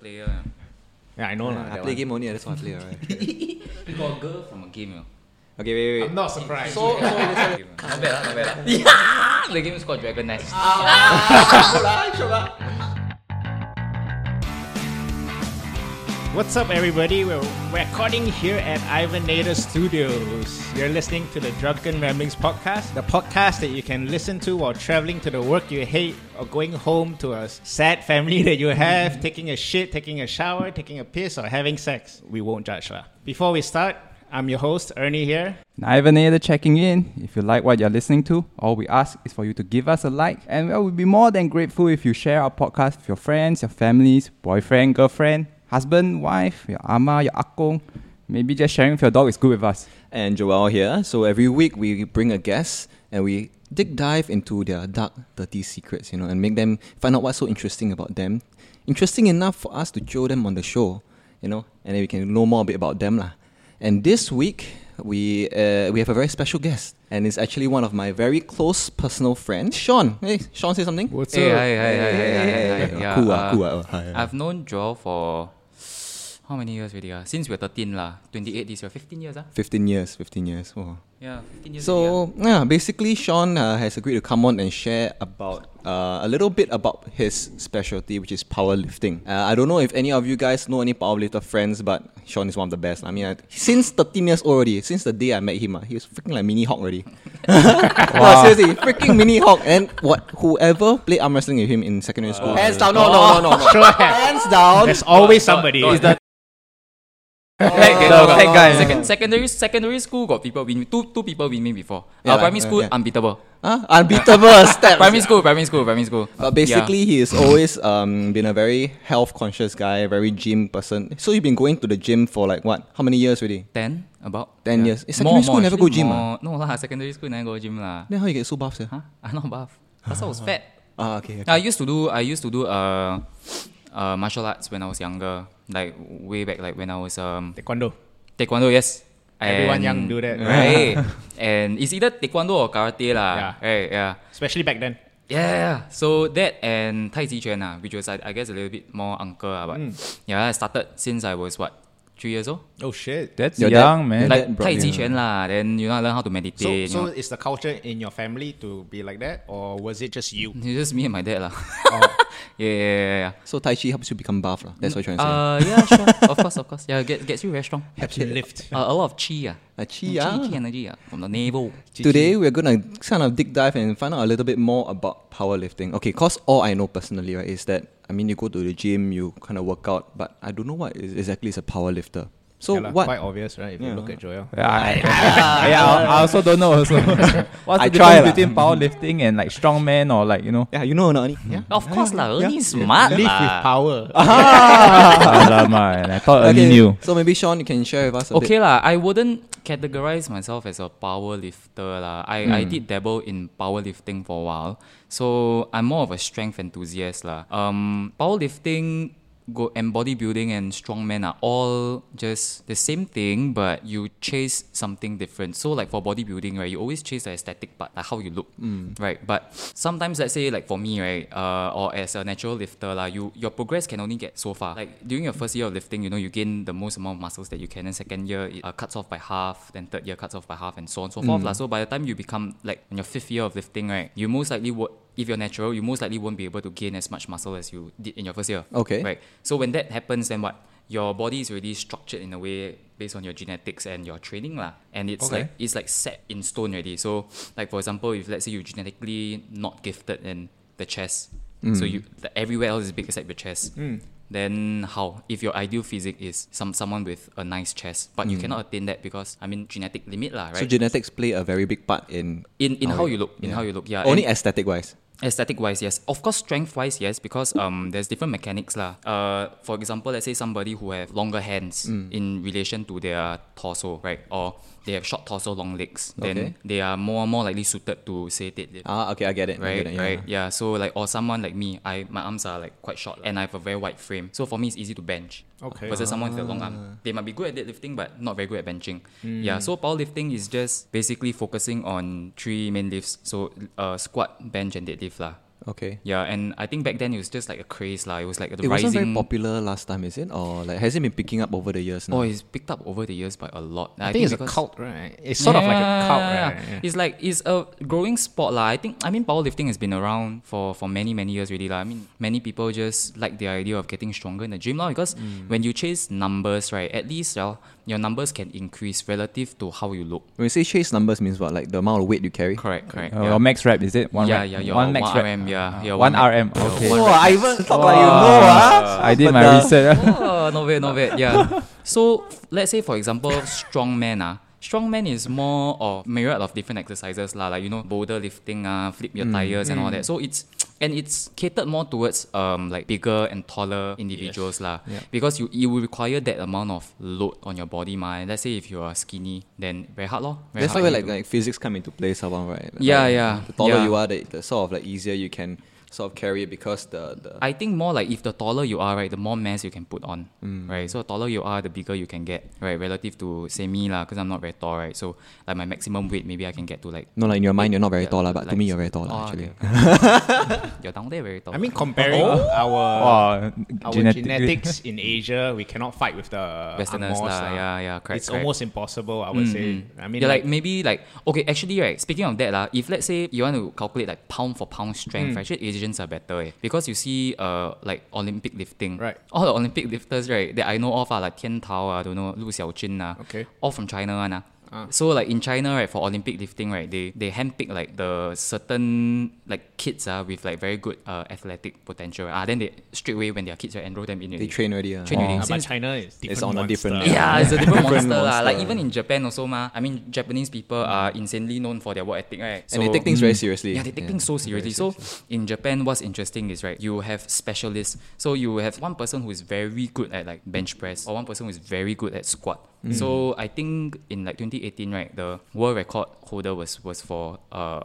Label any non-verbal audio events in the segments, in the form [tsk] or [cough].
player. Yeah, I know lah. I play one. game only. That's what I play. Right? He got a girl from a game, you know. okay, wait, wait. I'm not surprised. So, so [laughs] not bad, lah, not bad. lah. [laughs] Yeah! The game is called Dragon Nest. [laughs] What's up, everybody? We're recording here at Ivan Nader Studios. You're listening to the Drunken Ramblings podcast, the podcast that you can listen to while traveling to the work you hate or going home to a sad family that you have, [laughs] taking a shit, taking a shower, taking a piss, or having sex. We won't judge lah. Before we start, I'm your host, Ernie here. Ivan Nader checking in. If you like what you're listening to, all we ask is for you to give us a like. And well, we'll be more than grateful if you share our podcast with your friends, your families, boyfriend, girlfriend, husband, wife, your ama, your akong. Maybe just sharing with your dog is good with us. And Joel here. So every week we bring a guest and we dig dive into their dark, dirty secrets, you know, and make them find out what's so interesting about them. Interesting enough for us to show them on the show, you know, and then we can know more a bit about them lah. And this week we uh, we have a very special guest, and it's actually one of my very close personal friends, Shawn. Hey, Shawn, say something. What's Hey, hi, hi, hi, hi, hi, hi, hi. Yeah, Cool, ah, uh, cool, ah, oh, hi, hi. I've known Joel for how many years already? Uh? Since we're 13 lah. 28 this year. 15 years ah? 15 years, 15 years. Oh. Yeah, 15 years already, So yeah, basically Shawn uh, has agreed to come on and share about uh, a little bit about his specialty, which is powerlifting. Uh, I don't know if any of you guys know any powerlifter friends, but Shawn is one of the best. I mean, I, since 13 years old already, since the day I met him, uh, he was freaking like mini hawk already. [laughs] no, seriously, freaking mini hawk. And what whoever played arm wrestling with him in secondary school, hands down, no, no, no, no, no, Show of hands. hands down. There's always somebody. Is that The got- fat got- guy. Second, secondary secondary school got people win. Two two people win me before. Yeah, uh, like, primary uh, school yeah. unbeatable. Huh? Unbeatable [laughs] steps. primary school, primary school, primary school. But basically, he has always um, been a very health conscious guy, very gym person. So you've been going to the gym for like what? How many years already? ten about 10 years. Eh, secondary school never go gym more. No lah, secondary school never go gym lah. Then how you get so buff, sir? Huh? I'm not buff. That's I was fat. Ah, okay. okay. I used to do I used to do uh, uh martial arts when I was younger, like way back, like when I was um Taekwondo. taekwondo. Yes, Everyone And- young do that. right? [laughs] and it's either taekwondo or karate lah. Yeah. Right? Yeah. Especially back then. Yeah, yeah, yeah. So that and Tai Chi Chuan, ah, which was I, I guess a little bit more uncle, ah, but Hmm. yeah, I started since I was what three years old. Oh shit. That's Your young, dad- man. like dad Tai. Chi Chuan lah. Then you know I learn how to meditate. so you know. is the culture in your family to be like that, or was it just you? It's just me and my dad lah. Oh. [laughs] yeah, yeah, yeah, yeah. So Tai Chi helps you become buff. lah. That's what you're trying to say. Uh, yeah, sure. of course, of course. Yeah, get, gets you very strong. Helps you lift. [laughs] Uh, a lot of chi, ah. Uh, chi, chi, ah. chi energy ah, from the navel. Today, we're going to kind of dig dive and find out a little bit more about powerlifting. Okay, because all I know personally right, is that, I mean, you go to the gym, you kind of work out, but I don't know what is exactly is a powerlifter. So, Yeah what? Quite obvious, right? If you look at Joel. Yeah, I, [laughs] [laughs] yeah, I, I also don't know. Also, [laughs] what's I the difference lah. between powerlifting and like strongman or like you know? Yeah, you know or not? Ani? Yeah. Of course lah, Ernie smart Live lah. with power. Alamak, and I thought Ernie knew. So maybe Shawn, you can share with us a Okay bit. lah, I wouldn't categorize myself as a powerlifter, lah. I, I did dabble in powerlifting for a while, so I'm more of a strength enthusiast lah. Um, powerlifting go and bodybuilding and strongman are all just the same thing, but you chase something different. So like for bodybuilding, right, you always chase the aesthetic part, like how you look, right? But sometimes, let's say like for me, right, uh, or as a natural lifter, lah, you your progress can only get so far. Like during your first year of lifting, you know, you gain the most amount of muscles that you can. And second year, it uh, cuts off by half. Then third year cuts off by half, and so on and so forth, lah. So by the time you become like in your fifth year of lifting, right, you most likely would. If you're natural, you most likely won't be able to gain as much muscle as you did in your first year. Okay. Right. So when that happens, then what? Your body is already structured in a way based on your genetics and your training lah. And it's Okay. like it's like set in stone already. So like for example, if let's say you're genetically not gifted in the chest, mm. so you the, everywhere else is big except the chest. Mm. Then how? If your ideal physique is some someone with a nice chest, but you mm. cannot attain that because I mean genetic limit lah, right? So genetics play a very big part in in in how you- you look, in yeah. how you look, yeah. only and- aesthetic wise. Aesthetic wise, yes. Of course, strength wise, yes, because um, there's different mechanics lah. Uh, for example, let's say somebody who have longer hands Mm. in relation to their torso, right? Or they have short torso, long legs. Then Okay. they are more more likely suited to say deadlift. Ah, okay, I get it. Right, get it, yeah. right, yeah. So like, or someone like me, I my arms are like quite short and I have a very wide frame. So for me, it's easy to bench. Okay. Versus someone with a long Ah. arm, they might be good at deadlifting, but not very good at benching. Hmm. Yeah. So powerlifting is just basically focusing on three main lifts. So uh, squat, bench, and deadlift lah. Okay. Yeah, and I think back then it was just like a craze lah. It was like the It wasn't rising. very popular last time, is it? Or like has it been picking up over the years now? Oh, it's picked up over the years by a lot. I, think, it's a cult, right? It's sort of like a cult, right? Yeah. It's like it's a growing sport lah. I think I mean powerlifting has been around for, for many many years already lah. I mean many people just like the idea of getting stronger in the gym lah because Mm. when you chase numbers right, at least uh, your numbers can increase relative to how you look. when you say chase numbers means what? Like the amount of weight you carry? Correct, correct. Uh, yeah. Your max rep is it? One yeah, rep? yeah, your one max rep. RM, yeah, yeah, one rep. RM. Yeah, Okay. one Oh, rep. Ivan talk like you know, ah. [laughs] I did my the- research. ah. [laughs] oh, not bad, not bad. Yeah. [laughs] So let's say for example, strongman ah. Strongman is more of myriad of different exercises lah, like you know, boulder lifting ah, flip your tires and all that. So it's [tsk] and it's catered more towards um like bigger and taller individuals lah. Yeah. Because you you will require that amount of load on your body ma. Let's say if you are skinny, then very hard lor. Very That's hard why like like physics come into play somehow, right? Yeah, Like, yeah, The taller yeah. you are, the, the sort of like easier you can sort of carry it because the, the I think more like if the taller you are, right, the more mass you can put on, Mm. right. So the taller you are, the bigger you can get, right, relative to say me lah, because I'm not very tall, right. So like my maximum weight, maybe I can get to like. no, like in your mind you're not very yeah, tall, lah, but to me you're very tall, Oh, actually. okay. [laughs] You're down there very tall. I mean, comparing Oh. our Wow, our genetic- genetics in Asia, we cannot fight with the Westerners Angmohs lah, lah. yeah, yeah, correct, It's correct. almost impossible, I would say. I mean, yeah, like, like, maybe like okay, actually right. Speaking of that lah, if let's say you want to calculate like pound for pound strength, actually Asians are better eh, because you see uh like Olympic lifting, Right. All the Olympic lifters right that I know of are like Tian Tao, I don't know Lu Xiaojun ah, Okay. all from China one ah. Ah. So like in China right for Olympic lifting right they they handpick like the certain like kids ah with like very good uh, athletic potential ah then they straight away when they are kids right enroll them in They train already. ah. Train already. uh, but Since- China is different on a different monster. level. yeah, it's a different, Different monster, lah. Like even in Japan also, ma. I mean, Japanese people are insanely known for their work ethic, right? And they take things very seriously. Yeah, they take Yeah, things so very seriously. So in Japan, what's interesting is right, you have specialists. So you have one person who is very good at like bench press, or one person who is very good at squat. Mm. So I think in like 2018, right, the world record holder was was for uh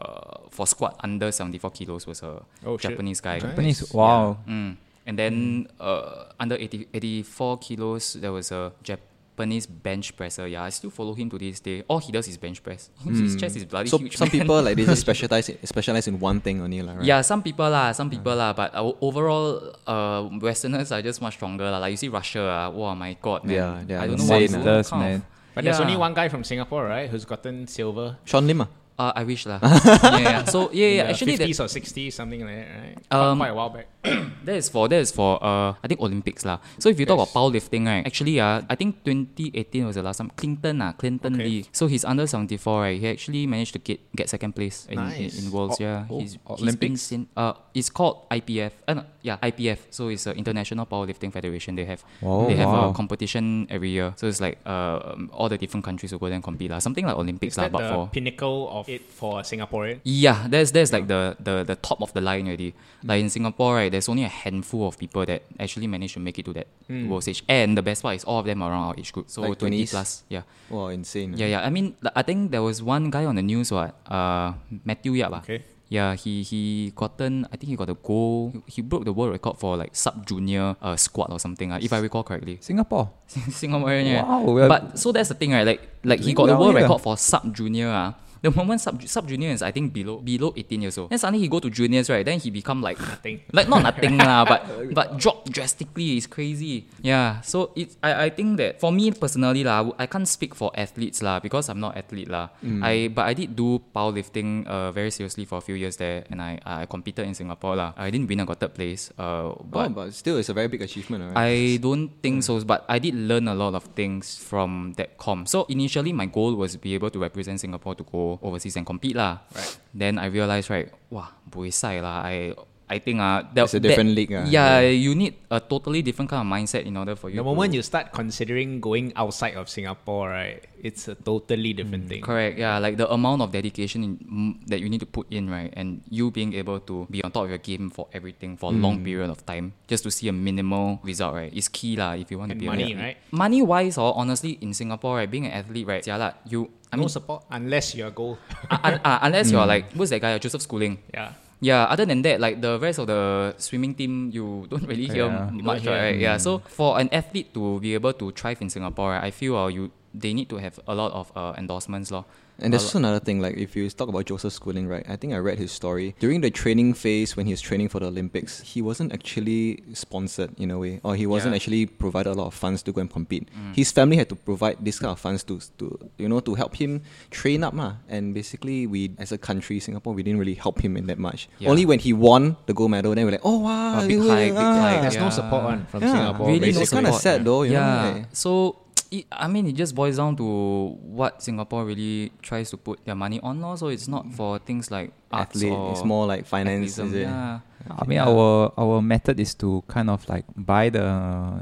for squat under 74 kilos was a Oh, shit. Japanese guy. Okay. Japanese. Wow. Mm. And then uh, under 80, 84 kilos, there was a Japanese bench presser. Yeah, I still follow him to this day. All he does is bench press. [laughs] His chest is bloody So huge. some man. people like they just [laughs] specialize specialize in one thing only, lah, right? Yeah, some people lah, some people lah, but uh, overall, uh, Westerners are just much stronger lah. Like you see Russia, uh, wow, my god, man. Yeah, yeah, I don't know insane, what ah. is Monsters, kind of- man. But there's only one guy from Singapore, right, who's gotten silver. Shawn Lim, ah. Uh, I wish lah. [laughs] yeah, yeah. So yeah, yeah. in the Actually, that, 50s or 60s, something like that, right? Um, Quite a while back. [clears throat] that is for that is for uh I think Olympics lah. So if you talk about powerlifting, right? Actually, uh, I think 2018 was the last time. Clinton, uh, Clinton Okay. Lee. So he's under 74, right? He actually managed to get get second place in, in, Nice. in worlds. Oh, yeah, oh, he's, he's been Olympics? sin- uh, it's called IPF. Uh, no, yeah, IPF. So it's an International Powerlifting Federation. They have Oh, they have wow. a competition every year. So it's like uh um, all the different countries will go there and compete lah. Something like Olympics Is lah, but the for pinnacle of it for a Singaporean? yeah, that's that's like the, the the top of the line already. Like in Singapore, right, there's only a handful of people that actually manage to make it to that world stage. And the best part is all of them are around our age group. So Like 20 20s? plus. Yeah. Wow, insane. Yeah, yeah. I mean I think there was one guy on the news what uh Matthew Yap. ah. Okay. Yeah, he he gotten I think he got a goal. He, he broke the world record for like sub junior uh, squat or something, uh, if I recall correctly. Singapore. [laughs] Singaporean, yeah. Wow, we But so that's the thing, right? Like like he doing got the world here. record for sub junior. Uh, the moment sub sub junior is I think below below 18 years old. Then suddenly he go to juniors, right? Then he become like Nothing. like not nothing [laughs] lah, but but drop drastically. It's crazy. Yeah. So it I, I think that for me personally lah, I can't speak for athletes lah because I'm not athlete lah. I but I did do powerlifting uh, very seriously for a few years there, and I I competed in Singapore lah. I didn't win. I got third place. Uh, But, but but still, it's a very big achievement, right? I don't think so, but I did learn a lot of things from that com. So initially, my goal was to be able to represent Singapore to go overseas and compete lah. Right. Then I realized, right, wow, buay sai lah. I I think uh, that, It's a different that- league, ah. Yeah, you need a totally different kind of mindset in order for you. The to- moment you start considering going outside of Singapore, right, it's a totally different thing. Correct. Yeah, like the amount of dedication in, mm, that you need to put in, right, and you being able to be on top of your game for everything for a long period of time, just to see a minimal result, right, is key lah. If you want And to be money, an right? Money wise, or honestly, in Singapore, right, being an athlete, right, jialat, you. I no mean, support unless you're a goal. uh, uh, uh, unless you're like who's that guy, Joseph Schooling. yeah. Yeah, other than that, like the rest of the swimming team, you [laughs] don't really hear Yeah. much, don't hear. right? Yeah, so for an athlete to be able to thrive in Singapore, right, I feel uh, you they need to have a lot of uh, endorsements, lor. And there's also another thing, like if you talk about Joseph Schooling, right? I think I read his story. During the training phase when he was training for the Olympics, he wasn't actually sponsored in a way, or he wasn't Yeah. actually provided a lot of funds to go and compete. Mm. His family had to provide this kind of funds to, to you know, to help him train up. Ma. And basically, we, as a country, Singapore, we didn't really help him in that much. Yeah. Only when he won the gold medal, then we're like, oh, wow. A big you- hike, big ah." hike, There's no support one from Yeah. Singapore. Really no It's kind of support, sad, though, you yeah. know? like- So it, I mean, it just boils down to what Singapore really tries to put their money on, lor. So it's not mm. for things like arts Athlete, or it's more like finance, is it? Yeah. I mean, Yeah. our our method is to kind of like buy the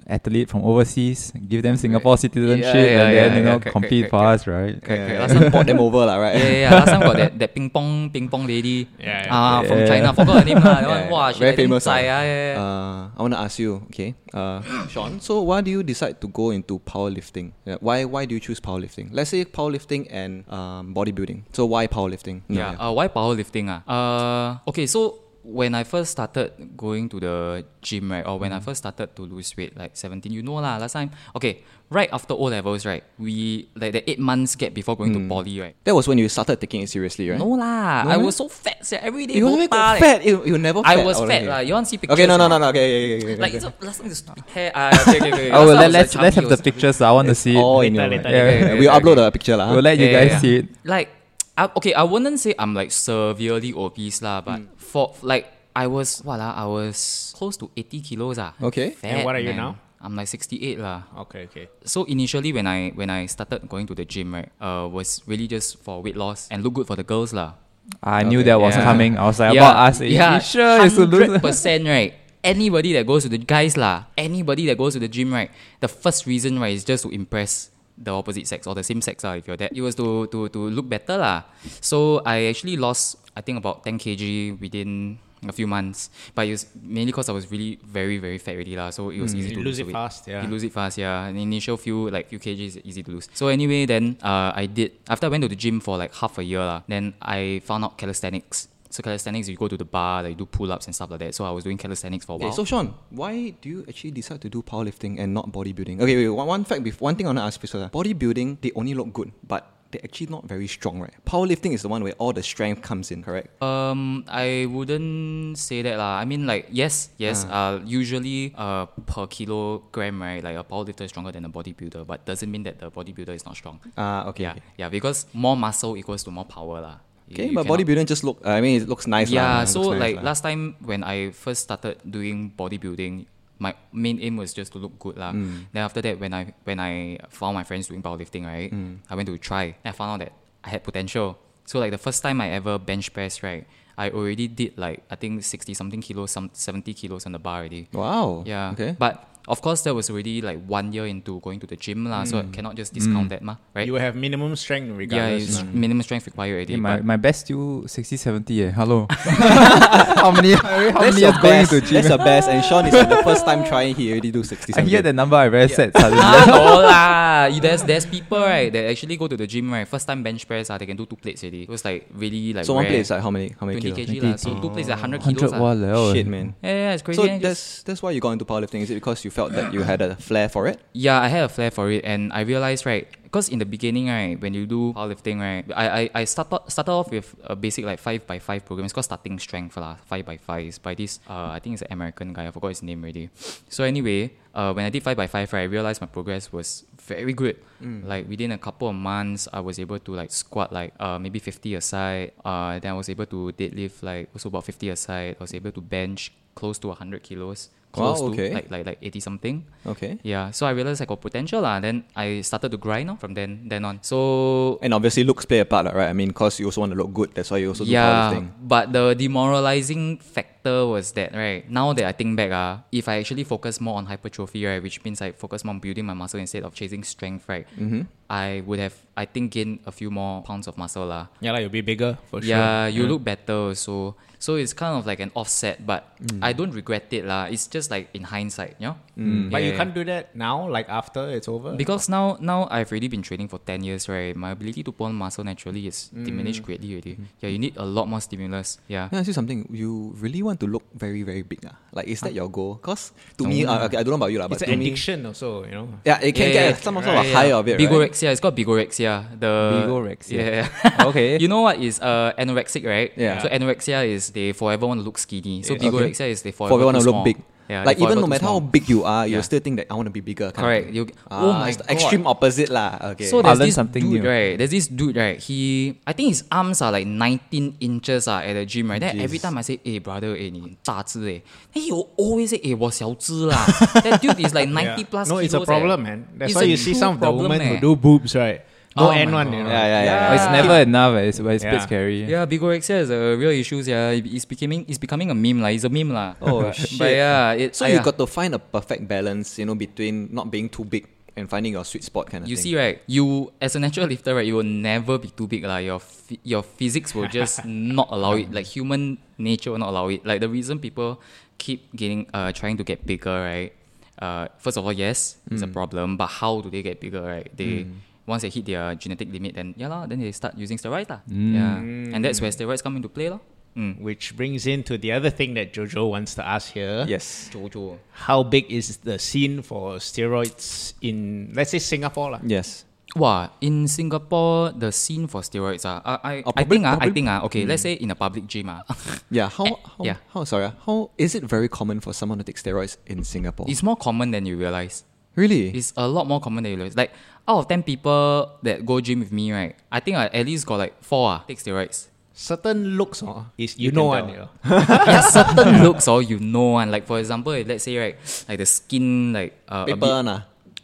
athlete from overseas, give them Singapore citizenship, Yeah, yeah, and then yeah, you know correct, compete correct, for correct. us, right? Correct, correct. Yeah, Last time- bought them over, lah, right? yeah, [laughs] yeah, yeah. Last time got that, that ping pong ping pong lady. Yeah, yeah. Ah, from Yeah. China. Forgot her name lah. That [laughs] Yeah, yeah. wow, she Very famous, zai, ah. ah, yeah, yeah. Uh, I want to ask you, okay, uh, Shawn. So, why do you decide to go into powerlifting? Yeah, why Why do you choose powerlifting? Let's say powerlifting and um, bodybuilding. So, why powerlifting? Yeah. Uh, why powerlifting? Ah? Uh, okay, so when I first started going to the gym, right, or when I first started to lose weight, like 17, you know lah, last time, okay, right after O levels, right, we, like the eight months gap before going to poly, right? that was when you started taking it seriously, right? No lah, No I meh? was so fat, sia, every day you go never got like- fat. You, you never. I was fat okay. lah. You want to see pictures? Okay, no, no, no, no. Okay, okay, okay, okay, Like okay. it's a, last time the stupid hair. Ah, [laughs] okay, okay, okay. Oh, Last time let, let's, let's have the pictures. I want to see it. Oh, in Later, your- later, Yeah, we'll upload okay. a picture, lah. We'll let you guys see it. Like, I, okay, I wouldn't say I'm like severely obese lah, but Hmm. for like I was what lah, I was close to 80 kilos ah. Okay. Fat, And what are you man. now? I'm like 68 lah. Okay, okay. So initially when I when I started going to the gym right, uh, was really just for weight loss and look good for the girls lah. I knew that was Yeah. coming. I was like, yeah, about us. yeah, you sure it's to lose. percent right. Anybody that goes to the guys lah, anybody that goes to the gym right, the first reason right is just to impress the opposite sex or the same sex lah. If you're that, it was to to to look better lah. So I actually lost I think about 10 kg within a few months, but it was mainly because I was really very very fat already lah. So it was easy You to lose lose it weight. fast, yeah. You lose it fast, yeah. The initial few like few kg is easy to lose. So anyway, then uh, I did after I went to the gym for like half a year lah. Then I found out calisthenics. So calisthenics, you go to the bar, like you do pull ups and stuff like that. So I was doing calisthenics for a Okay, while. so Shawn, why do you actually decide to do powerlifting and not bodybuilding? Okay, wait, one, one fact, one thing I want to ask you, sir. Bodybuilding, they only look good, but they're actually not very strong, right? Powerlifting is the one where all the strength comes in, correct? Um, I wouldn't say that lah. I mean, like yes, yes. Uh, usually, uh, per kilogram, right? Like a powerlifter is stronger than a bodybuilder, but doesn't mean that the bodybuilder is not strong. Ah, okay. Yeah, okay. yeah. Because more muscle equals to more power lah. Okay, but cannot- bodybuilding just look. I mean, it looks nice. Yeah, It so nice like lah. last time when I first started doing bodybuilding, my main aim was just to look good lah. Mm. Then after that, when I when I found my friends doing powerlifting, right, Mm. I went to try. And I found out that I had potential. So like the first time I ever bench press, right, I already did like I think sixty something kilos, some seventy kilos on the bar already. Wow. Yeah. Okay. But of course, that was already like one year into going to the gym lah. So I cannot just discount that ma, right? You will have minimum strength regardless. it's nah. minimum strength required already. Okay, my, my best still 60, 70 eh. Hello. [laughs] how many, how many That's years your going best. to gym? That's the best. And Shawn is like the first time trying. He already do sixty. I hear something. the number, I very sad [laughs] suddenly. Ah, no lah. There's there's people right that actually go to the gym right. First time bench press ah, they can do two plates already. It was like really like So one plate is like how many? How many twenty kilos? kg lah. So two plates are hundred kilos 100 lah. walao. Shit, man. Yeah, yeah, it's crazy. So that's that's why you got into powerlifting. Is it because you felt that you had a flair for it? Yeah, I had a flair for it, and I realized right, because in the beginning right, when you do powerlifting right, I I, I started started off with a basic like five by five program. It's called starting strength lah, five by five. It's by this uh I think it's an American guy. I forgot his name already. So anyway, uh when I did five by five right, I realized my progress was very good. Like within a couple of months, I was able to like squat like uh maybe fifty aside. Uh then I was able to deadlift like also about fifty aside. I was able to bench close to hundred kilos. Wow, Close okay. to like like like eighty something. Okay. Yeah, so I realized I got potential lah. Then I started to grind now from then then on. So And obviously looks play a part, right? I mean, cause you also want to look good. That's why you also do yeah, powerlifting. but the demoralizing factor was that right now that I think back ah, if I actually focus more on hypertrophy right, which means I focus more on building my muscle instead of chasing strength right, Mm-hmm. I would have I think gained a few more pounds of muscle lah. Yeah, like you'll be bigger for sure. Yeah, you look better. So so it's kind of like an offset, but Mm. I don't regret it lah. It's just like in hindsight, you know. But you can't do that now, like after it's over. Because now, now I've already been training for ten years, right? My ability to put on muscle naturally is diminished greatly already. Yeah, you need a lot more stimulus. Yeah. Can I ask you something? You really want want to look very very big? Ah? Like is that your goal? Cause to me, uh, okay, I don't know about you, lah, but It's to an me, addiction also, you know. yeah, it can Yeah, get yeah. some sort of Right, a high of it, right? Bigorexia. It's called bigorexia. The Bigorexia. Yeah. [laughs] Okay. you know what is uh, anorexic, right? Yeah. So anorexia is they forever want to look skinny. So Okay. bigorexia is they forever, Forever want to look big. Yeah, like they even forever no too matter how small. big you are, you Yeah. still think that I want to be bigger. kind of Correct. thing. You, Ah, oh my it's the god. extreme opposite lah. Okay. So I'll there's learn this something dude, new. right? There's this dude, right? He, I think his arms are like 19 inches ah, at the gym, right? Then every Jeez. time I say, "Hey brother, eh, 你大只哎," then he will always say, "Eh, 我小只啦." [laughs] that dude is like 90 Yeah. plus No, it's a kilos, problem, eh. man. That's It's why a you see true some of the problem, women eh. who do boobs, right? No Oh my N1, you know. Yeah, yeah, yeah, It's yeah. never enough. eh. It's, it's a bit scary. Yeah, bigorexia is a real issue. Yeah, it's becoming it's becoming a meme lah. It's a meme lah. Oh, [laughs] shit. But yeah, it, So ah, you yeah. got to find a perfect balance, you know, between not being too big and finding your sweet spot kind of You thing. see, right? You as a natural lifter, right? You will never be too big, lah. Your phy- your physics will just [laughs] not allow it. Like human nature will not allow it. Like the reason people keep getting uh trying to get bigger, right? Uh, first of all, yes, it's a Mm. problem. But how do they get bigger, right? They once they hit their genetic limit, then yeah, lah, then they start using steroids, lah. Yeah, and that's where steroids come into play, lah. Mm. Which brings into the other thing that Jojo wants to ask here. Yes. Jojo. How big is the scene for steroids in, let's say, Singapore? lah? Yes. Wow, in Singapore, the scene for steroids, ah, I, I, Oh, I think, ah, I think, ah, okay, let's say in a public gym, ah, [laughs] Yeah. How, how, yeah. how, sorry, how is it very common for someone to take steroids in Singapore? it's more common than you realize. Really? It's a lot more common than you realize. Like out of ten people that go gym with me, right? I think I at least got like four ah, take steroids. Certain looks, oh, is you, You know can one, tell. yeah, [laughs] certain looks or you know one. Like for example, if let's say right, like the skin like uh, a Paper, bit- nah.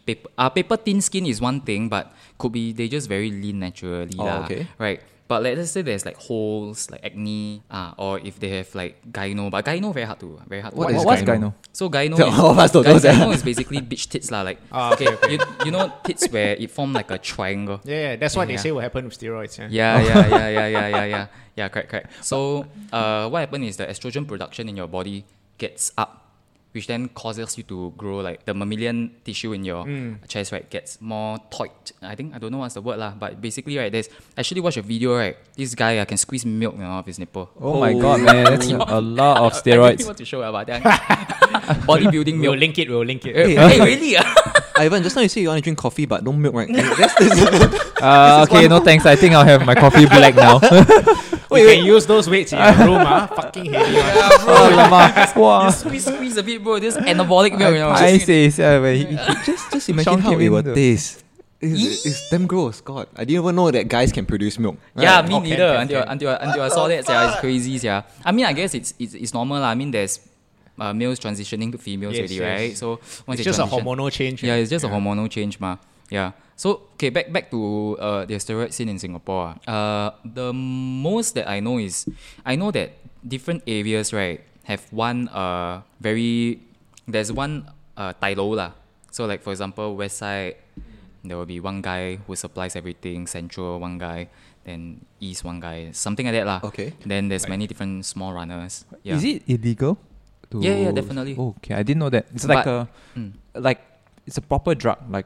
paper, uh, paper thin skin is one thing, but could be they just very lean naturally. Oh, lah, okay. Right. But let's say there's like holes, like acne, uh, or if they have like gyno, but gyno very hard to very hard to What find. is What's gyno? gyno? So gyno, So is, [laughs] all of us don't gy- know gyno is basically bitch tits lah. Like Ah, okay, okay. You, you know tits where it form like a triangle. Yeah, yeah, that's what they Yeah. say will happen with steroids. Yeah. Yeah, yeah, [laughs] yeah, yeah, yeah, yeah, yeah. Yeah, correct, correct. So, uh, what happens is the estrogen production in your body gets up, which then causes you to grow like the mammalian tissue in your chest, right? Gets more taut. I think I don't know what's the word lah, but basically, right? There's actually watch a video, right? This guy uh, can squeeze milk you know, off his nipple. Oh, my god, man. That's a [laughs] lot of steroids. I really want to show about that. [laughs] Bodybuilding milk. We'll link it, we'll link it. Hey, [laughs] hey, really? ah? Ivan, just now you say you want to drink coffee but no milk, right? [laughs] That's, that's, [laughs] Uh, okay, no thanks. I think I'll have my coffee black now. [laughs] we can use those weights in your room, ah. Fucking heavy one. oh, lama. Wow. squeeze, squeeze a bit, bro. This anabolic milk, you know. I say, yeah, but he- just, just imagine Sean how it in will taste. It's, it's damn gross. God, I didn't even know that guys can produce milk. Yeah, me Oh, can, neither. can, until, can. until until I saw that, yeah, it's crazy, yeah. I mean, I guess it's it's, it's normal, lah. I mean, there's uh, males transitioning to females Yes, already, yes. right? So once It's just a hormonal change. Yeah, it's just a hormonal change, ma. Yeah. So okay, back back to uh, the steroid scene in Singapore. ah. Uh, the most that I know is I know that different areas right have one uh very there's one uh tai lo lah. So like for example, West Side, there will be one guy who supplies everything. Central, one guy. Then East, one guy. Something like that lah. Okay. Then there's many different small runners. Yeah. Is it illegal? To Yeah, yeah, definitely. Oh, okay, I didn't know that. It's like a Mm. like it's a proper drug. Like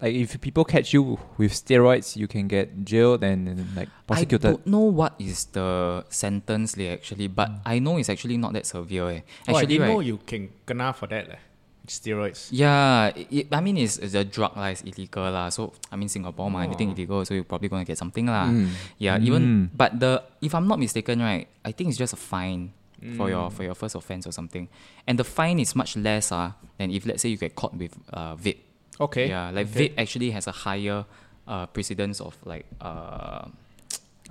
like if people catch you with steroids, you can get jailed and, and like prosecuted I don't know what is the sentence leh, actually, but I know it's actually not that severe. Eh. Oh, I Actually, didn't right? know you can kena for that. Leh. Steroids. Yeah, it, I mean it's, it's a drug lah, it's illegal lah. So I mean Singapore ma, anything Oh. illegal, so you're probably gonna get something lah. Mm. Yeah, Mm. even but the if I'm not mistaken, right, I think it's just a fine for your Mm. for your first offense or something, and the fine is much less ah than if let's say you get caught with uh, vape. Okay. Yeah, like okay. vape actually has a higher uh, precedence of like uh,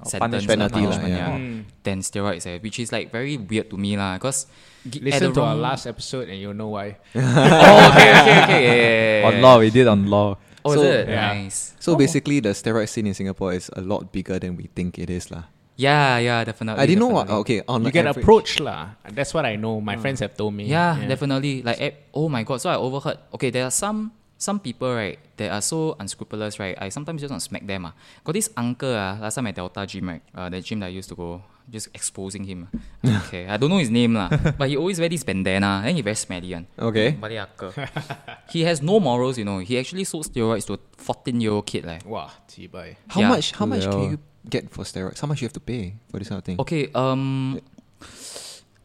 Oh, sentence punishment, lah, penalty lah, punishment, yeah. yeah. Mm. than steroids, eh, which is like very weird to me lah. Cause g- Listen to our last episode and you'll know why. [laughs] oh, okay, okay, okay, yeah, yeah, yeah, On law, we did on law. Oh, So- is it? Yeah. Nice. So basically, the steroid scene in Singapore is a lot bigger than we think it is, lah. Yeah, yeah, definitely. I didn't know what. Okay, on You get average- approached lah. That's what I know. My friends have told me. Yeah, definitely. Like, eh, oh my god. So I overheard. Okay, there are some some people right that are so unscrupulous right. I sometimes just want to smack them ah. Got this uncle ah last time at Delta Gym right. Uh, the gym that I used to go. Just exposing him. [laughs] Okay, I don't know his name lah, but he always wear this bandana. Then he very smelly one. Okay. Balik uncle. he has no morals, you know. He actually sold steroids to a 14 year old kid. Like. Wow, T-bye. How Yeah. much? How much Well. can you get for steroids? How much you have to pay for this kind of thing? Okay, um,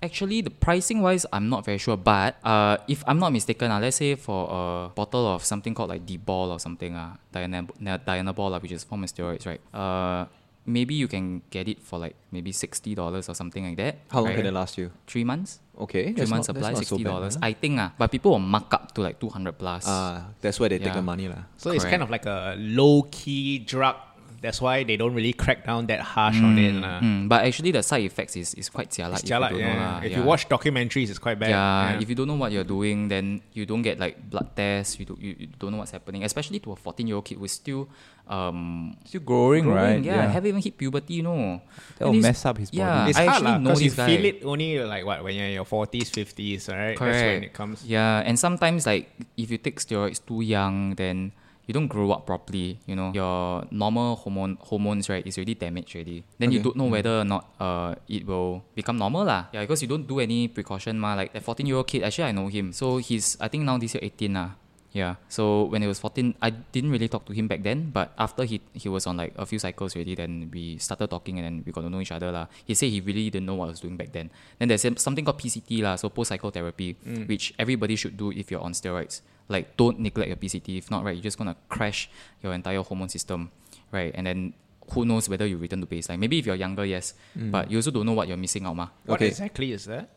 Actually, the pricing wise, I'm not very sure. But uh, if I'm not mistaken, uh, let's say for a bottle of something called like D-ball or something, uh, Diana, Dianabol, uh, which is form of steroids, right? Uh, maybe you can get it for like maybe sixty dollars or something like that. How long right? can it last you? Three months. Okay, Three months not, that's supply, so sixty bad, dollars. huh? I think uh, but people will mark up to like two hundred plus. Ah, that's where they take the money lah. So it's kind of like a low key drug. That's why they don't really crack down that harsh on it. lah. Mm, but actually, the side effects is, is quite jialat. It's if you don't yeah. know. If Yeah. you watch documentaries, it's quite bad. yeah, if you don't know what you're doing, then you don't get like blood tests. You, do, you, you don't know what's happening, especially to a 14 year old kid who's still um, Still growing, right? Yeah, haven't even hit puberty, you know. That'll mess up his body. Yeah, it's I hard actually lah know because you guy. feel it only like what when you're in your forties, fifties, right? Correct. That's when it comes. Yeah, and sometimes like if you take steroids too young, then you don't grow up properly. You know, your normal hormone hormones right is already damaged already. Then you don't know whether or not uh it will become normal lah. Yeah, because you don't do any precaution ma. Like that 14 year old kid, actually I know him. So he's I think now this year 18 lah. Yeah. So when he was 14, I didn't really talk to him back then. But after he he was on like a few cycles already, then we started talking and then we got to know each other lah. He said he really didn't know what I was doing back then. Then there's something called PCT lah, so post cycle psychotherapy, mm. which everybody should do if you're on steroids. Like don't neglect your PCT. If not, right, you're just gonna crash your entire hormone system, right? And then who knows whether you return to baseline? Maybe if you're younger, yes, mm. but you also don't know what you're missing out, ma. What Okay. exactly is that?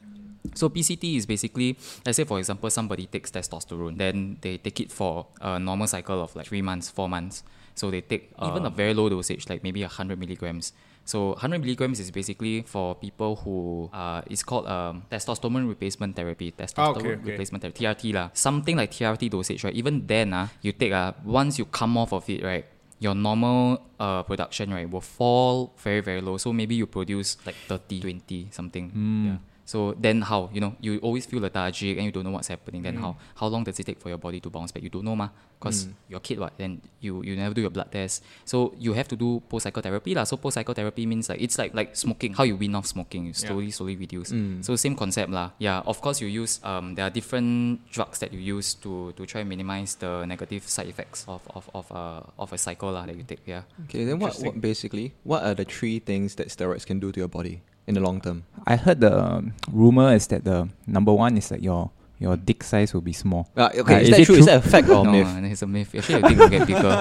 So PCT is basically, let's say for example, somebody takes testosterone, then they take it for a normal cycle of like three months, four months. So they take even a very low dosage, like maybe hundred milligrams. So 100 milligrams is basically for people who uh, it's called um, testosterone replacement therapy, testosterone okay, okay. replacement therapy, TRT lah. Something like TRT dosage, right? Even then, uh, you take uh, once you come off of it, right? Your normal uh, production, right, will fall very very low. So maybe you produce like 30, 20 something. Yeah. So then how? You know, you always feel lethargic and you don't know what's happening. Then how? How long does it take for your body to bounce back? You don't know, ma. Because you're a kid, what? Then you you never do your blood test. So you have to do post cycle therapy, lah. So post cycle therapy means like it's like like smoking. How you wean off smoking? You slowly slowly reduce. So same concept, lah. Yeah. Of course, you use um there are different drugs that you use to to try and minimize the negative side effects of of of uh of a cycle, lah that you take. Yeah. Okay, then what, what basically what are the three things that steroids can do to your body in the long term? I heard the um, rumor is that the number one is that your your dick size will be small. Uh, okay, Uh, is, is that it true? Is that a fact or [laughs] no, myth? uh, it's a myth. Actually, your dick will get bigger.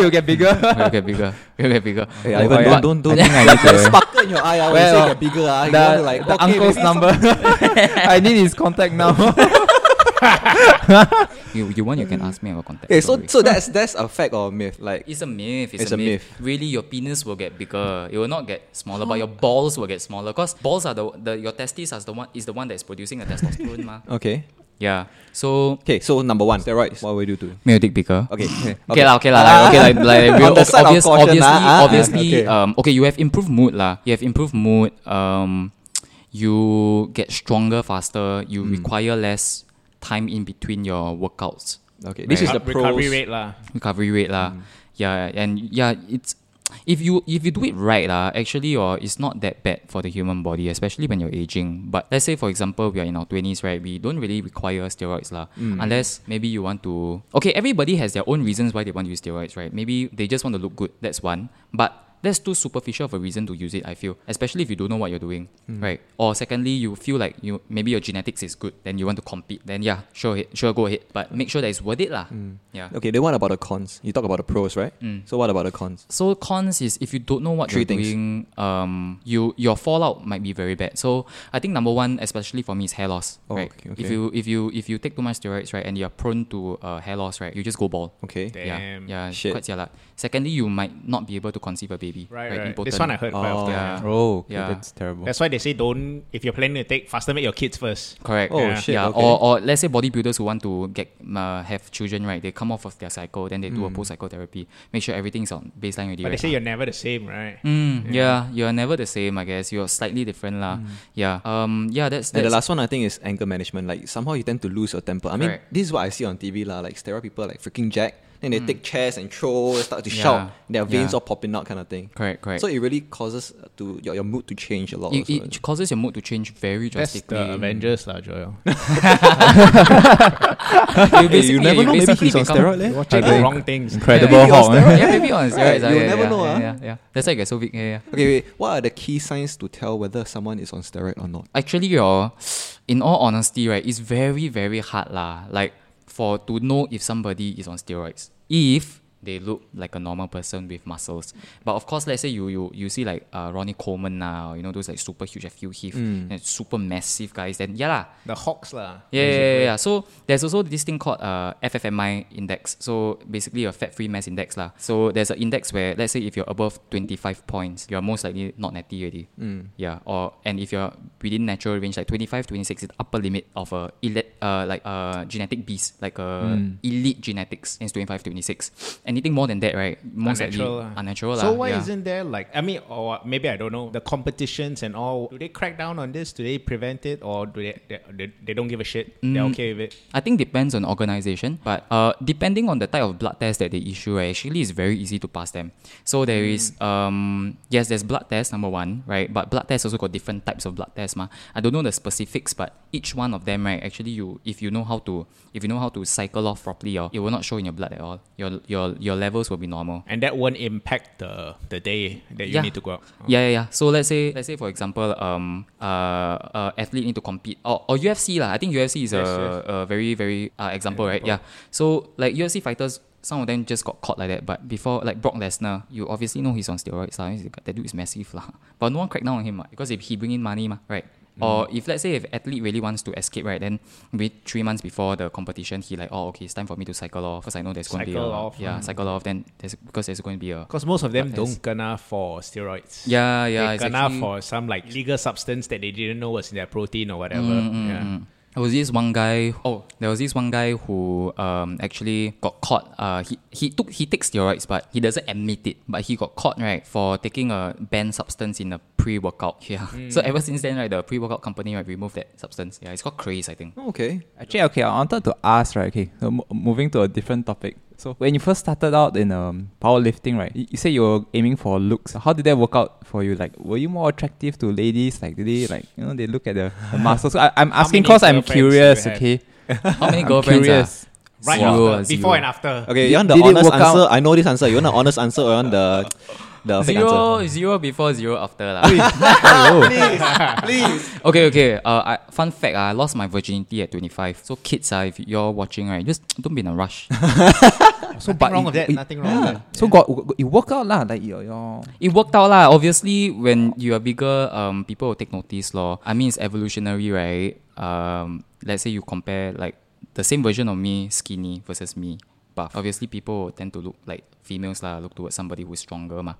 You'll get bigger. will get bigger. [laughs] Will get bigger. Hey, Oh, Ivan, yeah. don't don't I [laughs] think I need to- sparkle in your eye. when you Well, say get bigger. You the, want to like the okay, uncle's number. I need his contact now. [laughs] You you want you can ask me about contact. Okay, so so that's that's a fact or myth. Like It's a myth. It's, It's a, a myth. myth. Really, your penis will get bigger. It will not get smaller, but your [gasps] balls will get smaller. Cause balls are the, the your testes are the one is the one that's producing the testosterone, ma. [laughs] okay, Yeah. So okay. So number one, steroids. What will you do? make your dick bigger. Okay, [laughs] okay, Okay lah, okay lah, like, okay like, like On real the side of obvious, caution, obviously, ah, ah, obviously, okay. um, okay, you have improved mood lah. You have improved mood. Um, you get stronger faster. You Hmm. require less time in between your workouts. Okay, this is the pros. recovery rate lah. recovery rate lah. Mm. Yeah, and yeah, it's if you if you do it right lah, actually or it's not that bad for the human body, especially when you're aging. But let's say for example we are in our twenties, right? We don't really require steroids lah, Mm. unless maybe you want to. Okay, everybody has their own reasons why they want to use steroids, right? Maybe they just want to look good. That's one, but. That's too superficial of a reason to use it, I feel. Especially if you don't know what you're doing, Mm. right? Or secondly, you feel like you maybe your genetics is good, then you want to compete. Then yeah, sure, hit- sure, go ahead. But make sure that it's worth it, lah. Yeah. Okay, then what about the cons? You talk about the pros, right? Mm. So what about the cons? So cons is if you don't know what Three you're things. doing, um, you your fallout might be very bad. So I think number one, especially for me, is hair loss. Oh, right? okay, If you if you if you take too much steroids, right, and you're prone to uh, hair loss, right, you just go bald. Okay. Damn. Yeah, yeah, Shit. quite jialat. Secondly, you might not be able to conceive a baby. Right, right. Impotent. This one I heard quite Oh. often. Yeah. oh, okay, Yeah. that's terrible. That's why they say don't. If you're planning to take, faster make your kids first. Correct. Oh Yeah. shit. yeah, okay. or, or let's say bodybuilders who want to get uh, have children, right? They come off of their cycle, then they do a Mm. post cycle therapy. Make sure everything's on baseline already. But they say you're never the same, right? Mm, yeah. you're never the same, I guess. You're slightly different, lah. Yeah. Um. Yeah. That's, And the last one I think is anger management. Like somehow you tend to lose your temper. I mean, Correct. this is what I see on TV lah. Like steroid people like freaking jack. Then they take chairs and throw, start to Yeah. shout, their veins Yeah. all popping out, kind of thing. Correct, correct. So it really causes to your, your mood to change a lot. it, it causes your mood to change very That's drastically. the Avengers, lah, Joel. [laughs] [laughs] you, basically, you never know, maybe he's on become- steroid, eh? Watching the wrong things. Incredible Maybe Hulk. on eh? steroid. yeah, [laughs] maybe on steroids. Right, you'll yeah, never yeah, know, yeah, ah. yeah, yeah. That's why you get so big. Yeah, yeah. Okay, wait. What are the key signs to tell whether someone is on steroid or not? Actually, your, in all honesty, right, it's very very hard lah. Like for to know if somebody is on steroids, if they look like a normal person with muscles. But of course, let's say you you you see like uh, Ronnie Coleman now, you know those like super huge, Phil Heath, and super massive guys. Then yeah lah, The Hawks, lah. Yeah, yeah, yeah, yeah. So there's also this thing called uh, FFMI index. So basically a fat-free mass index lah. So there's an index where let's say if you're above 25 points, you're most likely not natty already. Yeah. Or and if you're within natural range like 25, 26 is the upper limit of a elite, uh, like a genetic beast, like a elite genetics is 25, 26. Anything more than that, right? Most Unnatural, likely lah. unnatural So lah, why yeah. isn't there like I mean, or maybe I don't know the competitions and all? Do they crack down on this? Do they prevent it, or do they they, they, they don't give a shit? They're Mm. okay with it. I think it depends on organization, but uh, depending on the type of blood test that they issue, right, actually it's very easy to pass them. So there is um yes, there's blood test number one, right? But blood tests also got different types of blood tests, ma. I don't know the specifics, but each one of them, right, actually you if you know how to if you know how to cycle off properly, or it will not show in your blood at all. Your your your levels will be normal. And that won't impact the the day that you Yeah. need to go out. Yeah, yeah, yeah. So let's say, let's say for example, um, uh, uh, athlete need to compete or, or UFC lah. I think UFC is Yes, a, yes. a very very uh, example, right? Yeah. So like UFC fighters, some of them just got caught like that. But before, like Brock Lesnar, you obviously know he's on steroids. lah. That dude is massive lah. But no one cracked down on him, lah, because if he bring in money, ma, right? Or if let's say if athlete really wants to escape, right, then maybe three months before the competition, he like, oh okay, it's time for me to cycle off because I know there's going to be a Cycle off, yeah, mm. cycle off. Then there's because there's going to be a Because most of them Blood don't gonna for steroids. yeah yeah. they it's gonna actually- for some like illegal substance that they didn't know was in their protein or whatever. Mm, yeah. There was this one guy. Oh, there was this one guy who um actually got caught. Uh, he he took he takes steroids, but he doesn't admit it. But he got caught right for taking a banned substance in a pre-workout. [laughs] Yeah. So ever since then, right, the pre-workout company right removed that substance. Yeah, it's called Craze, I think. Okay. Actually, okay, I wanted to ask, right? Okay, so mo- moving to a different topic. So when you first started out in um, powerlifting, right? You, you say you were aiming for looks. How did that work out for you? Like, were you more attractive to ladies? Like, did they like you know they look at the, the muscles? So I, I'm asking because I'm girlfriends do you curious. Okay, [laughs] How many [laughs] I'm girlfriends? curious. Right Zero, after, zero. before and after. Okay, Did- you want the did it honest work out? answer? I know this answer. You want the honest answer or you want the [laughs] the fake Zero, answer? zero before, zero after lah. [laughs] Oh, Please. okay, okay. Uh, I, fun fact, I lost my virginity at 25. So kids, uh, if you're watching, right, just don't be in a rush. [laughs] So but wrong it- with that. it- Nothing wrong with that. so got it worked out lah. Like your your It worked out lah. Obviously, when you are bigger, um, people will take notice lor. I mean, it's evolutionary, right? Um, let's say you compare like the same version of me, skinny versus me buff. Obviously, people tend to look like females lah, look towards somebody who's stronger ma,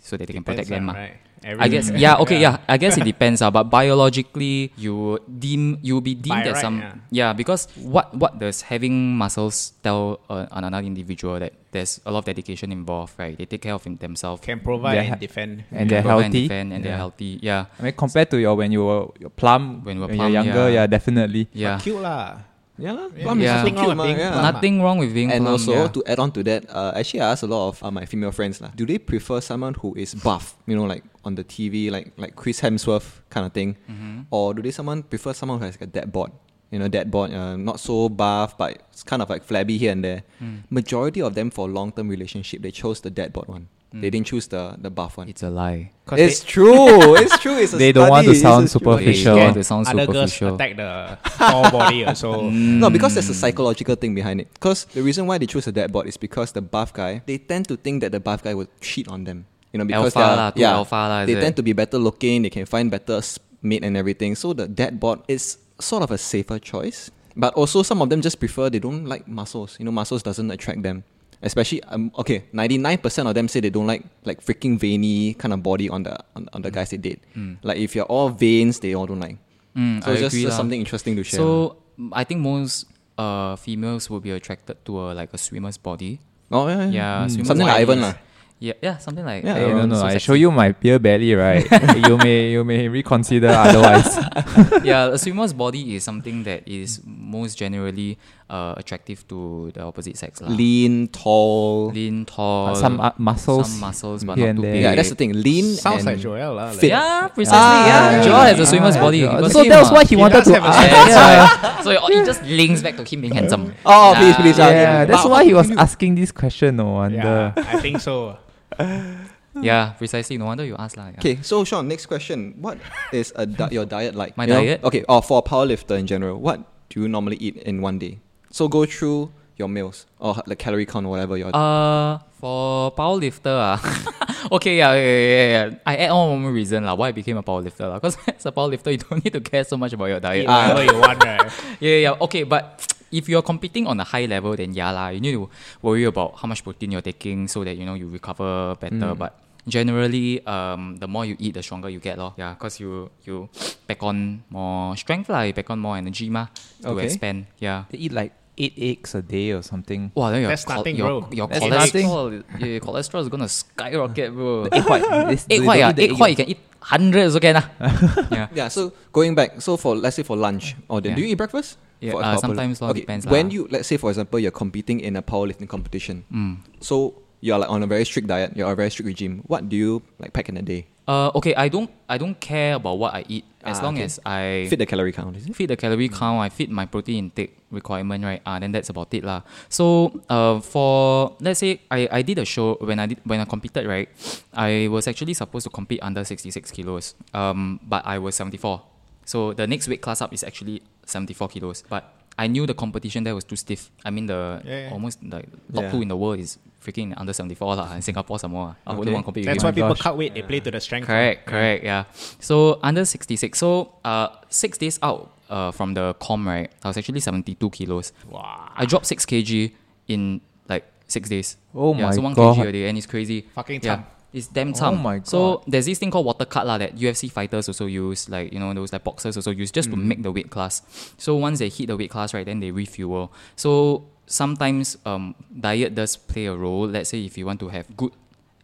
so that they can protect them Depends, ma. right? I guess yeah okay yeah I guess it depends uh, but biologically you deem you will be deemed By that right, some yeah. yeah because what what does having muscles tell uh, on another individual that there's a lot of dedication involved right they take care of themselves Can provide They're and defend. and they're provide and healthy. defend and they're healthy yeah I mean, compared to your when you were you're plump, When we were you're plump, younger, yeah. yeah, definitely. yeah Cute lah. Yeah. Yeah. Plum Yeah. Nothing wrong with ma, being yeah. nothing wrong with being And plump, also yeah. to add on to that, uh, actually I asked a lot of uh, my female friends lah. Do they prefer someone who is buff, you know, like on the TV, like like Chris Hemsworth kind of thing, Mm-hmm. or do they someone prefer someone who has like a dead bod? You know, dead bod, uh, not so buff, but it's kind of like flabby here and there. Mm. Majority of them for long term relationship, they chose the dead bod one. They didn't choose the the buff one. it's a lie 'Cause It's they- true. It's true. It's a [laughs] They don't want to sound superficial. They Scared sound other girls superficial. attack the [laughs] tall body also. No, because there's a Mm. psychological thing behind it. Because the reason why they choose a dead bod is because the buff guy, they tend to think that the buff guy will cheat on them. You know, because Alpha they are- lah, too yeah, alpha lah, is they it? tend to be better looking. They can find better mate and everything. So the dead bod is sort of a safer choice. But also some of them just prefer they don't like muscles. You know, muscles doesn't attract them. Especially um, okay, ninety nine percent of them say they don't like like freaking veiny kind of body on the on, on the guys they date. Like if you're all veins, they all don't like. Mm, So I it's just, agree just something interesting to share. so mm, I think most uh, females will be attracted to a, like a swimmer's body oh yeah, yeah. yeah swimmer's something like body Ivan lah. yeah yeah something like Yeah. Hey, no, no, so I show you my beer belly, right? [laughs] [laughs] you may you may reconsider otherwise. [laughs] yeah, a swimmer's body is something that is most generally uh, attractive to the opposite sex. lah. Lean, tall. Lean, tall, some uh, muscles. some muscles, but not too big. Yeah, that's the thing. Lean Sounds and like Joel. lah. like- fit. Yeah, precisely. Ah, yeah, Joel has a swimmer's body. Yeah. So him, that was ah. why he, He wanted to have a ask. Yeah, Yeah, yeah. [laughs] so it, it just links back to him being handsome. [laughs] Oh, please, please, Yeah. ah, yeah, that's But why he was asking this question. No wonder. Yeah, I think so. [laughs] Yeah, precisely. No wonder you asked lah. Yeah. Okay, so Shawn, next question. What is a di- your diet like? My You know? diet? Okay, or for a powerlifter in general, what do you normally eat in one day? So go through your meals or the calorie count or whatever you're Uh, for powerlifter, ah, [laughs] okay, yeah, yeah, yeah, yeah. I add on one more reason lah why I became a powerlifter lah. Because [laughs] as a powerlifter, you don't [laughs] need to care so much about your diet. Eat whatever you want, right? Yeah, yeah, yeah. Okay, but if you're competing on a high level, then yeah lah, you need to worry about how much protein you're taking so that you know you recover better. But generally, um, the more you eat, the stronger you get, lor. Yeah, cause you you pack on more strength lah, you pack on more energy ma to Okay. expand. Yeah. They eat like eight eggs a day or something. Wow, then your, That's nothing, your, bro. your That's cholesterol, [laughs] yeah, your cholesterol is gonna skyrocket, bro. Egg white. [laughs] This- egg they white, don't ah, eat the egg white, you can eat hundreds, okay, can ah. [laughs] yeah. Yeah, so going back, so for let's say for lunch or then, Yeah. do you eat breakfast? Yeah, For- uh, sometimes lor, okay, depends When lah. you let's say for example you're competing in a powerlifting competition, Mm. so you're like on a very strict diet, you're on a very strict regime. What do you like pack in a day? Uh, okay, I don't I don't care about what I eat as Ah, long okay. as I Fit the calorie count, is it? feed the calorie count, I fit my protein intake requirement, right? Ah, then that's about it lah. So, uh, for let's say I, I did a show when I did when I competed, right? I was actually supposed to compete under sixty six kilos. Um, but I was seventy four. So the next weight class up is actually seventy four kilos. But I knew the competition there was too stiff. I mean the Yeah, yeah. almost like top Yeah. two in the world is freaking under seventy four lah. In Singapore some more. I wouldn't want to compete That's with why people gosh. cut weight. They play to the strength. Correct, correct, yeah. So under 66. So uh, six days out uh, from the com, right, I was actually 72 kilos. Wow. I dropped 6 kg in like six days. Oh yeah, my so 1 God. kg a day, and it's crazy. Fucking yeah. It's damn Oh tough. my So there's this thing called water cut lah that UFC fighters also use, like you know those like boxers also use just Mm. to make the weight class. So once they hit the weight class, right, then they refuel. So sometimes um, diet does play a role. Let's say if you want to have good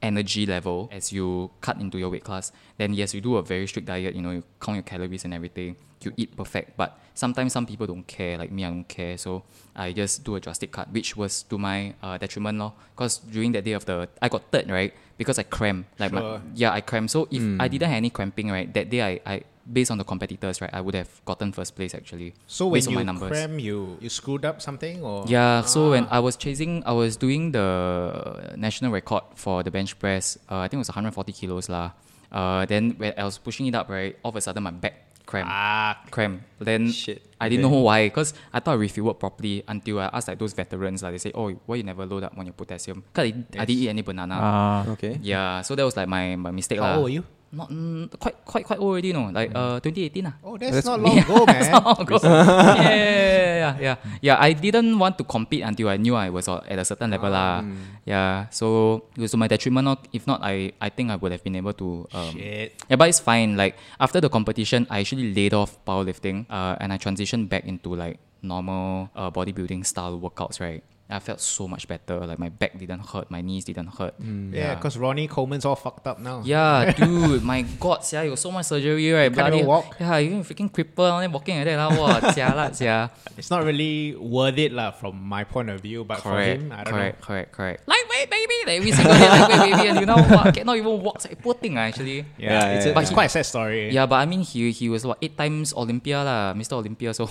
energy level as you cut into your weight class, then yes, you do a very strict diet. You know, you count your calories and everything. You eat perfect, but sometimes some people don't care. Like me, I don't care. So I just do a drastic cut, which was to my uh, detriment, lor. Because during that day of the, I got third, right? Because I crammed. Like my, yeah, I cramped. So if I didn't have any cramping, right, that day I, I based on the competitors, right, I would have gotten first place actually. So when based on you my numbers. cram, you you screwed up something or Yeah, so when Ah. I was chasing, I was doing the national record for the bench press. Uh, I think it was 140 kilos lah. Uh, then when I was pushing it up, right, all of a sudden my back cramp, ah cramp. Then Shit. I didn't Okay. know why, cause I thought I refueled properly until I asked like those veterans, like they say, oh, why you never load up on your potassium? Cause I, I didn't eat any banana. Ah, Okay. yeah, so that was like my, my mistake how lah. old were you? Not mm, quite quite quite old already, no, like uh 2018 lah. Oh, that's, That's- not long ago, [laughs] man. Oh, go. [laughs] yeah, yeah, yeah, yeah. Yeah, I didn't want to compete until I knew I was uh, at a certain level lah. Yeah, so it was to my detriment. Not If not, I I think I would have been able to. Um, Shit. yeah, but it's fine. Like after the competition, I actually laid off powerlifting, uh, and I transitioned back into like normal uh, bodybuilding style workouts. Right, I felt so much better. Like my back didn't hurt, my knees didn't hurt. Yeah, because Ronnie Coleman's all fucked up now. Yeah, [laughs] dude, my god, yeah, you got so much surgery, right? can't even Bloody- walk. Yeah, you even freaking cripple, then walking like that, lah. [laughs] Wow, jialat, sia. It's not really worth it lah from my point of view, but for him, I don't know. correct, correct, correct. Lightweight, baby. Like, every single day, lightweight, baby, and you know what? [laughs] Cannot even walk. It's like poor thing, ah, actually. know. Yeah, Yeah, it's, yeah, a, it's yeah. quite a sad story. Yeah, but I mean, he he was what eight times Olympia lah, Mr. Olympia. So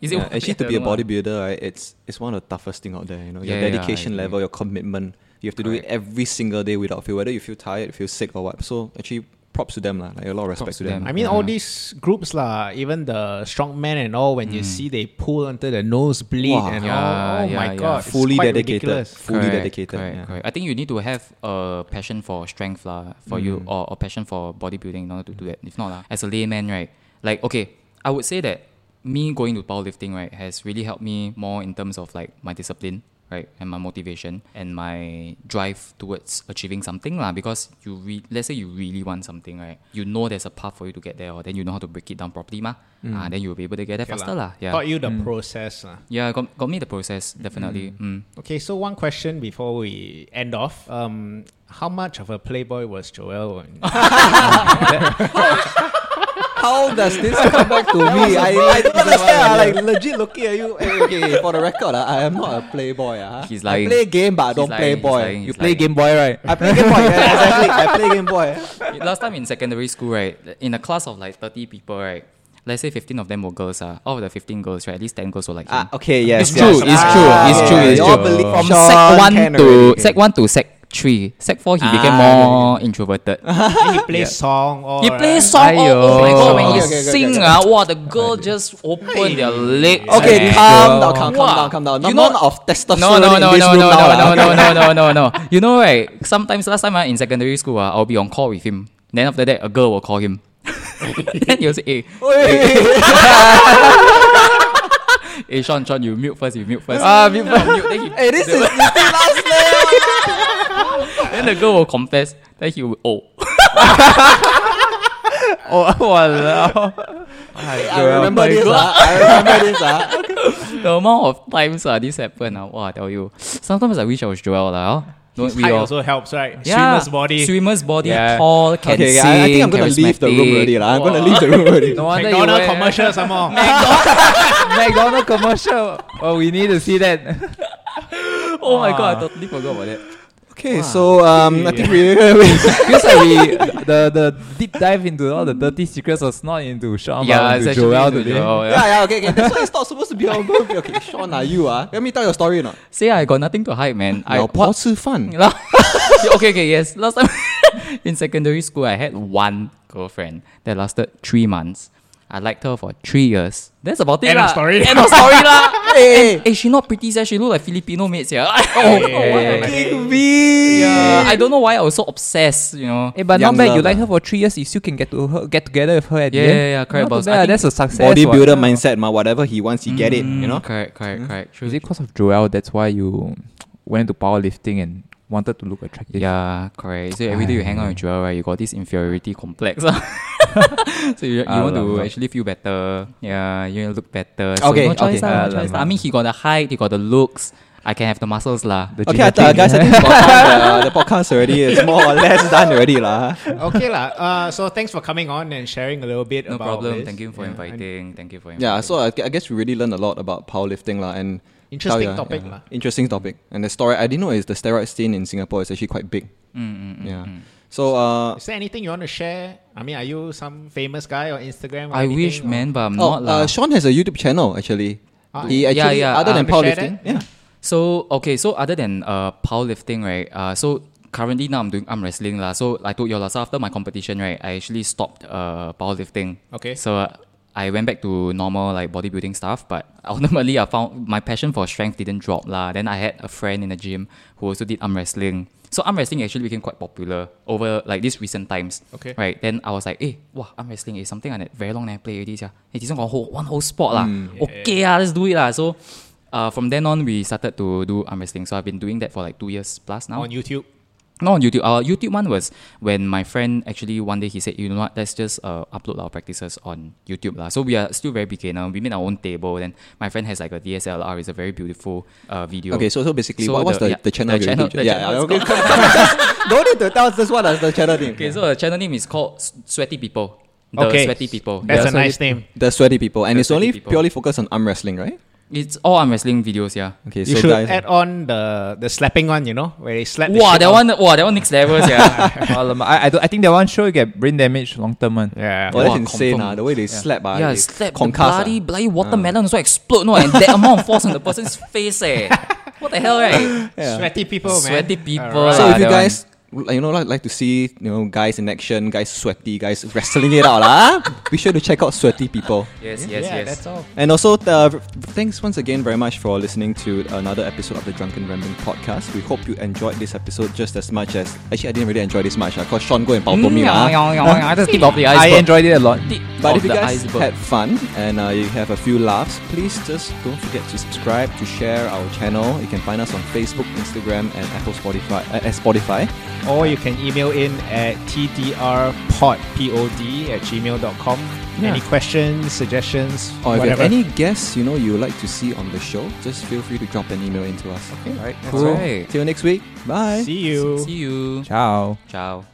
is it Yeah, actually, to be a don't know lah. bodybuilder, right, it's it's one of the toughest thing out there. You know, your Yeah, yeah, dedication agree. level, your commitment. You have to do it every single day without feel, whether you feel tired, feel sick or what. So actually, props to them lah. Like a lot of respect Props to to them. them. I mean, all these groups lah, even the strongman and all, when you see they pull until the nose bleed Wow. and Yeah, all, oh yeah, my yeah. god, it's fully quite dedicated, ridiculous. fully Correct, dedicated. Correct, yeah. correct. I think you need to have a passion for strength lah, for you, Mm. or a passion for bodybuilding in order to do that. If not, lah, as a layman, right? Like, okay, I would say that me going to powerlifting, right, has really helped me more in terms of like my discipline, right, and my motivation and my drive towards achieving something, lah. Because you, re- let's say you really want something, right, you know there's a path for you to get there, or then you know how to break it down properly, ma. Ah, then you'll be able to get there Okay faster, lah. lah. Yeah. Taught you the process lah. Yeah, got, got me the process, definitely. Mm. Okay, so one question before we end off. Um, how much of a playboy was Joel? [laughs] [laughs] when- How does this come back to me? I, I don't understand. I like legit looking at you. Hey, okay, for the record, ah, I am not a playboy. ah. He's I lying. play game, but I don't play lying, he's boy. lying, You he's play lying. Game Boy, right? I play Game Boy. Yeah, exactly. I play Game Boy. Last time in secondary school, right, in a class of like 30 people, right, let's say 15 of them were girls. Uh, out of the 15 girls, right, at least 10 girls were like him. Ah, okay, yes. It's true, yes. it's Ah, true, it's yeah, true, yeah, it's true. From sec 1 to already. sec 1 to sec 3. Sec 4, he became Ah, more introverted. [laughs] Then he plays song or He plays song. Aiyo. Oh, my god, when he Okay, okay, okay, sing, okay. ah, wow, the girl just open their legs. Okay, man. calm down, calm, calm down, calm down. You None know- of testosterone No, no, in no, this no, room no, now, no, lah. no, no, no, no, [laughs] no, no. You know, right? Sometimes last time uh, in secondary school, uh, I'll be on call with him. Then after that, a girl will call him. [laughs] then he'll say, hey, hey, Shawn, Shawn, you mute first, you mute first. Ah, mute first. mute. Then, he, [laughs] Hey, this is [laughs] this is last name. then the girl will confess. Then he will, oh. oh, walao. I remember this. God. ah. I remember this. ah. the amount of times uh, this happened, uh, wow, I tell you. Sometimes I wish I was Joel. Uh? Don't His we height all- also helps, right? Yeah, Swimmer's body. Swimmer's body, Yeah. tall, can Okay, sing, I, I think I'm gonna leave the room already. lah. [laughs] I'm gonna leave the room already. No wonder you McDonald wear commercial some more. [laughs] McDonald commercial. Oh, we need to see that. [laughs] Oh my god, I totally forgot about that. Okay, wow. so um, I think we [laughs] [laughs] feels like we the the deep dive into all the dirty secrets was not into Shawn yeah, but into Joel today. Joel, yeah. yeah, yeah, okay, okay. That's why it's not supposed to be our birthday. Okay, [laughs] Shawn, are you ah? Uh, let me tell your story now. Say I got nothing to hide, man. I pot fun. okay, okay, yes. Last time in secondary school, I had one girlfriend that lasted three months. I liked her for three years. That's about it End of story. End of story lah. [laughs] Hey, Hey, eh, she not pretty, sia. She look like Filipino mates, [laughs] oh, oh, yeah. Oh, King V. yeah. I don't know why I was so obsessed, you know. Hey, but Young not bad. You like her for three years. You still can get to her, get together with her at Yeah, the end. yeah, yeah, correct, Not too bad, That's a success. Bodybuilder what. mindset, ma. Whatever he wants, he get it. You mm, know. Mm, Correct, correct, hmm? correct. True. Is it because of Joel? That's why you went into powerlifting and wanted to look attractive. Yeah, correct. So every day you hang out with Joel, right, you got this inferiority complex. ah. [laughs] so you, you want to actually feel better. Yeah, you look better. Okay, so no choice, okay. lah, no choice. I mean, he got the height, he got the looks. I can have the muscles lah. The Okay, I genetic- th- guys, I think it's about time the, [laughs] the podcast already. is more or less done already, lah. okay, lah. Uh, so thanks for coming on and sharing a little bit No about problem. this. Thank you for Yeah, inviting. Thank you for inviting. Yeah, so I, I guess we really learned a lot about powerlifting, lah, and Interesting yeah, topic, yeah. lah. Interesting topic, and the story I didn't know is the steroid scene in Singapore is actually quite big. Mm, mm, mm, Yeah. mm. So uh, Is there anything you want to share? I mean, are you some famous guy on Instagram? Or I wish, or- man, but I'm oh, not lah. uh, Shawn has a YouTube channel actually. Ah, he actually yeah, other uh, than want to share powerlifting, yeah. So okay, so other than uh powerlifting, right? Uh, so currently now I'm doing arm wrestling lah. So I told you all, so after my competition, right, I actually stopped uh powerlifting. Okay. So uh, I went back to normal like bodybuilding stuff, but [laughs] ultimately I found my passion for strength didn't drop lah. Then I had a friend in the gym who also did arm wrestling. So arm wrestling actually became quite popular over like these recent times. Okay. Right. Then I was like, hey, wow, arm wrestling is something I had very long never play already. sia. Hey, this one whole one whole sport lah. Okay, ah, let's do it lah. So uh, from then on, we started to do arm wrestling. So I've been doing that for like two years plus now. on YouTube? No, on YouTube. Our YouTube one was when my friend actually one day he said, you know what, let's just uh, upload our practices on YouTube. lah. So we are still very beginner. We made our own table. Then my friend has like a DSLR. It's a very beautiful uh, video. Okay, so so basically, So what, what's the- the, yeah, the channel? the channel- the yeah, channel yeah, is. [laughs] [laughs] Don't need to tell us this one as the channel name. Okay, so the channel name is called Sweaty People. The Okay. Sweaty People. That's Yeah, a so nice name. The sweaty people, and The it's only people. purely focused on arm wrestling, right? It's all arm wrestling videos, yeah. Okay, You so should guys, add on the the slapping one, you know, where they slap. Wow, shit that out- one, wow, that one next level, yeah. [laughs] Alamak, I, I, don't, I think that one show you get brain damage long term one. Yeah. oh, that's Wow, insane, confirm. ah. The way they slap, ah, yeah, they slap the concuss, ah. bloody, bloody watermelon also explode, no, and that amount of force on the person's face, eh. What the hell, right? [laughs] Yeah. Sweaty people, man. Sweaty people, Alright. So if you that guys you know like, like to see you know guys in action, guys sweaty, guys wrestling it out, lah, [laughs] be sure to check out Sweaty People. Yes, yes, yeah, yes. that's all. And also, uh, thanks once again very much for listening to another episode of the Drunken Rambling podcast. We hope you enjoyed this episode just as much as actually I didn't really enjoy this much because Shawn go and pao me Mm, lah. yeah, yeah, yeah, Just tip of the [laughs] I iceberg. enjoyed it a lot. Tip But if you guys iceberg. had fun and uh, you have a few laughs, please just don't forget to subscribe, to share our channel. You can find us on Facebook, Instagram, and Apple Spotify. Uh, Spotify. Or you can email in at tdrpod, P-O-D, at gmail.com. Yeah. Any questions, suggestions, Or if you have whatever. any guests you know you would like to see on the show, just feel free to drop an email into us. Okay. All right. That's right. Till next week. Bye. See you. See you. Ciao. Ciao.